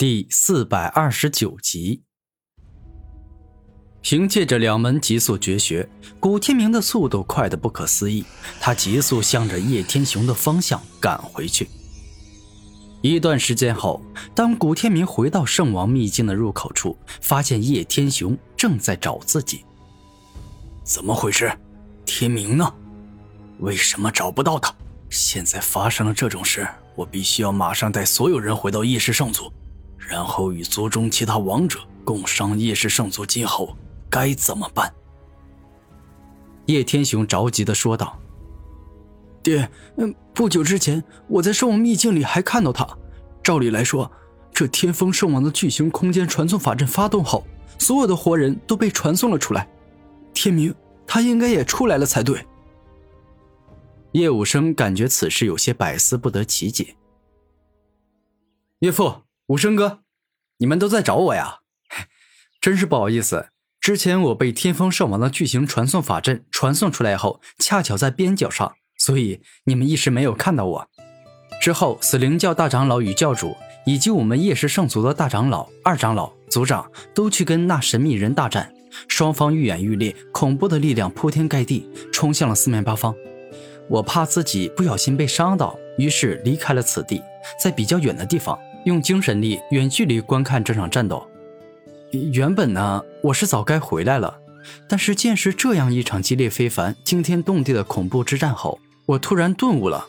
第四百二十九集，凭借着两门极速绝学，古天明的速度快得不可思议。他急速向着叶天雄的方向赶回去。一段时间后，当古天明回到圣王秘境的入口处，发现叶天雄正在找自己。怎么回事？天明呢？为什么找不到他？现在发生了这种事，我必须要马上带所有人回到异世圣族。然后与族中其他王者共商叶氏圣族今后该怎么办？叶天雄着急的说道：“爹，嗯，不久之前我在圣王秘境里还看到他。照理来说，这天风圣王的巨型空间传送法阵发动后，所有的活人都被传送了出来。天明，他应该也出来了才对。”叶武生感觉此事有些百思不得其解。岳父。武生哥，你们都在找我呀？真是不好意思，之前我被天风圣王的巨型传送法阵传送出来后，恰巧在边角上，所以你们一时没有看到我。之后，死灵教大长老与教主，以及我们夜市圣族的大长老、二长老、族长，都去跟那神秘人大战，双方愈演愈烈，恐怖的力量铺天盖地，冲向了四面八方。我怕自己不小心被伤到，于是离开了此地，在比较远的地方。用精神力远距离观看这场战斗。原本呢，我是早该回来了，但是见识这样一场激烈非凡、惊天动地的恐怖之战后，我突然顿悟了。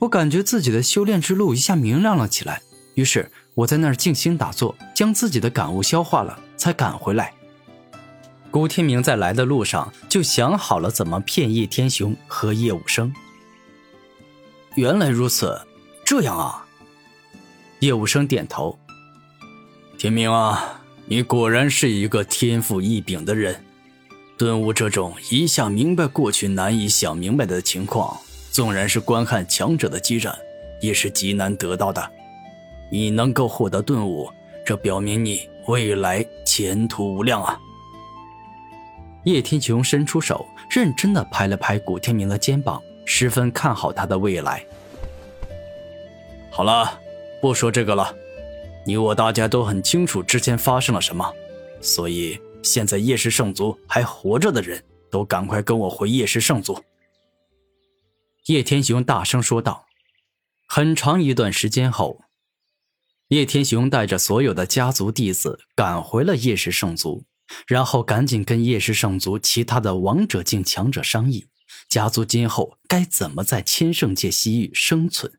我感觉自己的修炼之路一下明亮了起来。于是我在那儿静心打坐，将自己的感悟消化了，才赶回来。古天明在来的路上就想好了怎么骗叶天雄和叶武生。原来如此，这样啊。叶无生点头。天明啊，你果然是一个天赋异禀的人，顿悟这种一下明白过去难以想明白的情况，纵然是观看强者的激战，也是极难得到的。你能够获得顿悟，这表明你未来前途无量啊！叶天雄伸出手，认真的拍了拍古天明的肩膀，十分看好他的未来。好了。不说这个了，你我大家都很清楚之前发生了什么，所以现在夜氏圣族还活着的人都赶快跟我回夜氏圣族。叶天雄大声说道。很长一段时间后，叶天雄带着所有的家族弟子赶回了叶氏圣族，然后赶紧跟叶氏圣族其他的王者境强者商议，家族今后该怎么在千圣界西域生存。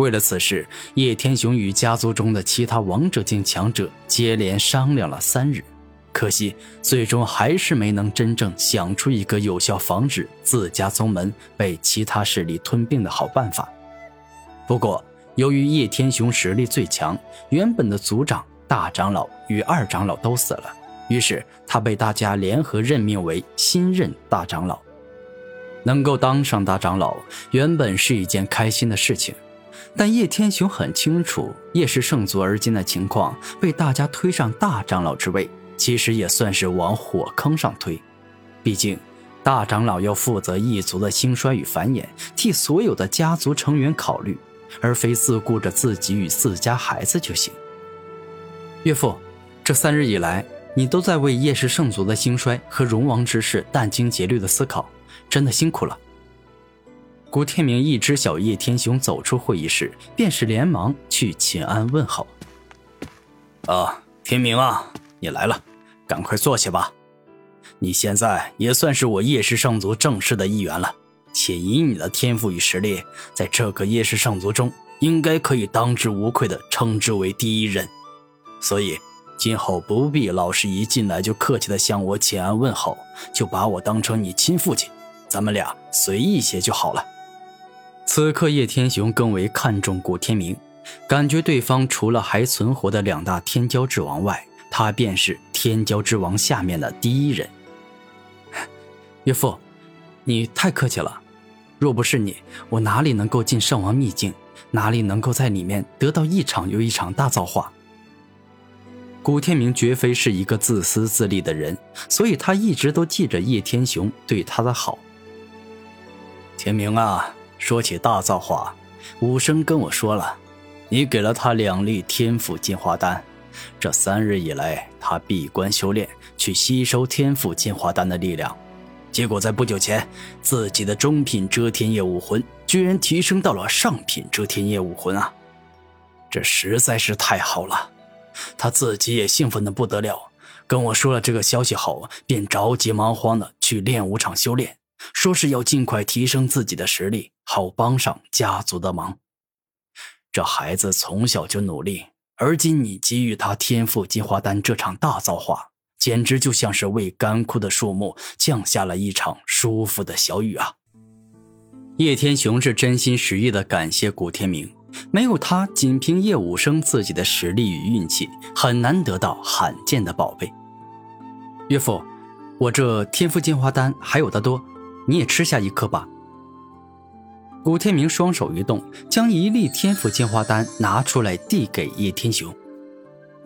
为了此事，叶天雄与家族中的其他王者境强者接连商量了三日，可惜最终还是没能真正想出一个有效防止自家宗门被其他势力吞并的好办法。不过，由于叶天雄实力最强，原本的族长、大长老与二长老都死了，于是他被大家联合任命为新任大长老。能够当上大长老，原本是一件开心的事情。但叶天雄很清楚，叶氏圣族而今的情况，被大家推上大长老之位，其实也算是往火坑上推。毕竟，大长老要负责一族的兴衰与繁衍，替所有的家族成员考虑，而非自顾着自己与自家孩子就行。岳父，这三日以来，你都在为叶氏圣族的兴衰和荣王之事殚精竭虑的思考，真的辛苦了。古天明一知晓叶天雄走出会议室，便是连忙去请安问好。啊，天明啊，你来了，赶快坐下吧。你现在也算是我叶氏圣族正式的一员了，且以你的天赋与实力，在这个叶氏圣族中，应该可以当之无愧的称之为第一人。所以，今后不必老是一进来就客气的向我请安问好，就把我当成你亲父亲，咱们俩随意些就好了。此刻，叶天雄更为看重古天明，感觉对方除了还存活的两大天骄之王外，他便是天骄之王下面的第一人。岳父，你太客气了，若不是你，我哪里能够进圣王秘境，哪里能够在里面得到一场又一场大造化？古天明绝非是一个自私自利的人，所以他一直都记着叶天雄对他的好。天明啊！说起大造化，武生跟我说了，你给了他两粒天赋进化丹，这三日以来，他闭关修炼，去吸收天赋进化丹的力量。结果在不久前，自己的中品遮天夜武魂居然提升到了上品遮天夜武魂啊！这实在是太好了，他自己也兴奋的不得了。跟我说了这个消息后，便着急忙慌的去练武场修炼，说是要尽快提升自己的实力，好帮上家族的忙。这孩子从小就努力，而今你给予他天赋进化丹这场大造化。简直就像是为干枯的树木降下了一场舒服的小雨啊！叶天雄是真心实意的感谢古天明，没有他，仅凭叶武生自己的实力与运气，很难得到罕见的宝贝。岳父，我这天赋进化丹还有的多，你也吃下一颗吧。古天明双手一动，将一粒天赋进化丹拿出来递给叶天雄。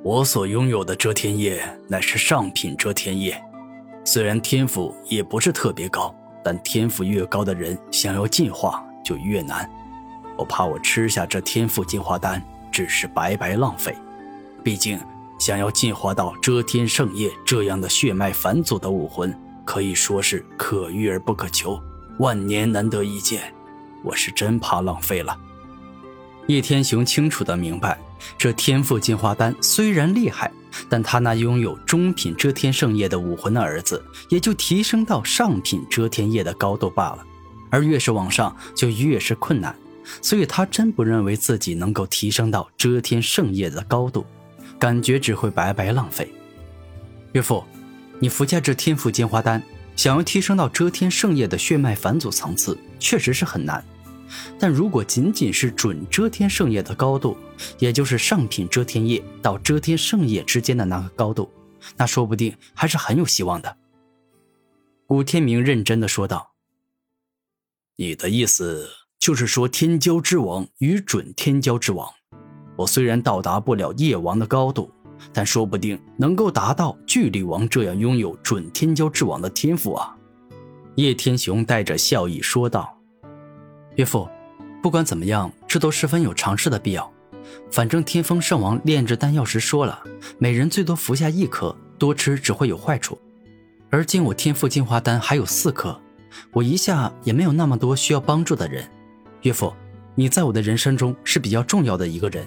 我所拥有的遮天叶乃是上品遮天叶，虽然天赋也不是特别高，但天赋越高的人想要进化就越难。我怕我吃下这天赋进化丹只是白白浪费，毕竟想要进化到遮天圣叶这样的血脉返祖的武魂，可以说是可遇而不可求，万年难得一见。我是真怕浪费了。叶天雄清楚的明白。这天赋进化丹虽然厉害，但他那拥有中品遮天圣叶的武魂的儿子，也就提升到上品遮天叶的高度罢了。而越是往上，就越是困难。所以他真不认为自己能够提升到遮天圣叶的高度，感觉只会白白浪费。岳父，你服下这天赋金花丹，想要提升到遮天圣叶的血脉返祖层次，确实是很难。但如果仅仅是准遮天圣叶的高度，也就是上品遮天叶到遮天圣叶之间的那个高度，那说不定还是很有希望的。古天明认真的说道：“你的意思就是说，天骄之王与准天骄之王，我虽然到达不了夜王的高度，但说不定能够达到巨力王这样拥有准天骄之王的天赋啊！”叶天雄带着笑意说道。岳父，不管怎么样，这都十分有尝试的必要。反正天风圣王炼制丹药时说了，每人最多服下一颗，多吃只会有坏处。而今我天赋进化丹还有四颗，我一下也没有那么多需要帮助的人。岳父，你在我的人生中是比较重要的一个人，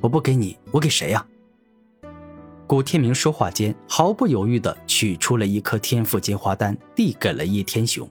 我不给你，我给谁呀？古天明说话间，毫不犹豫地取出了一颗天赋金花丹，递给了叶天雄。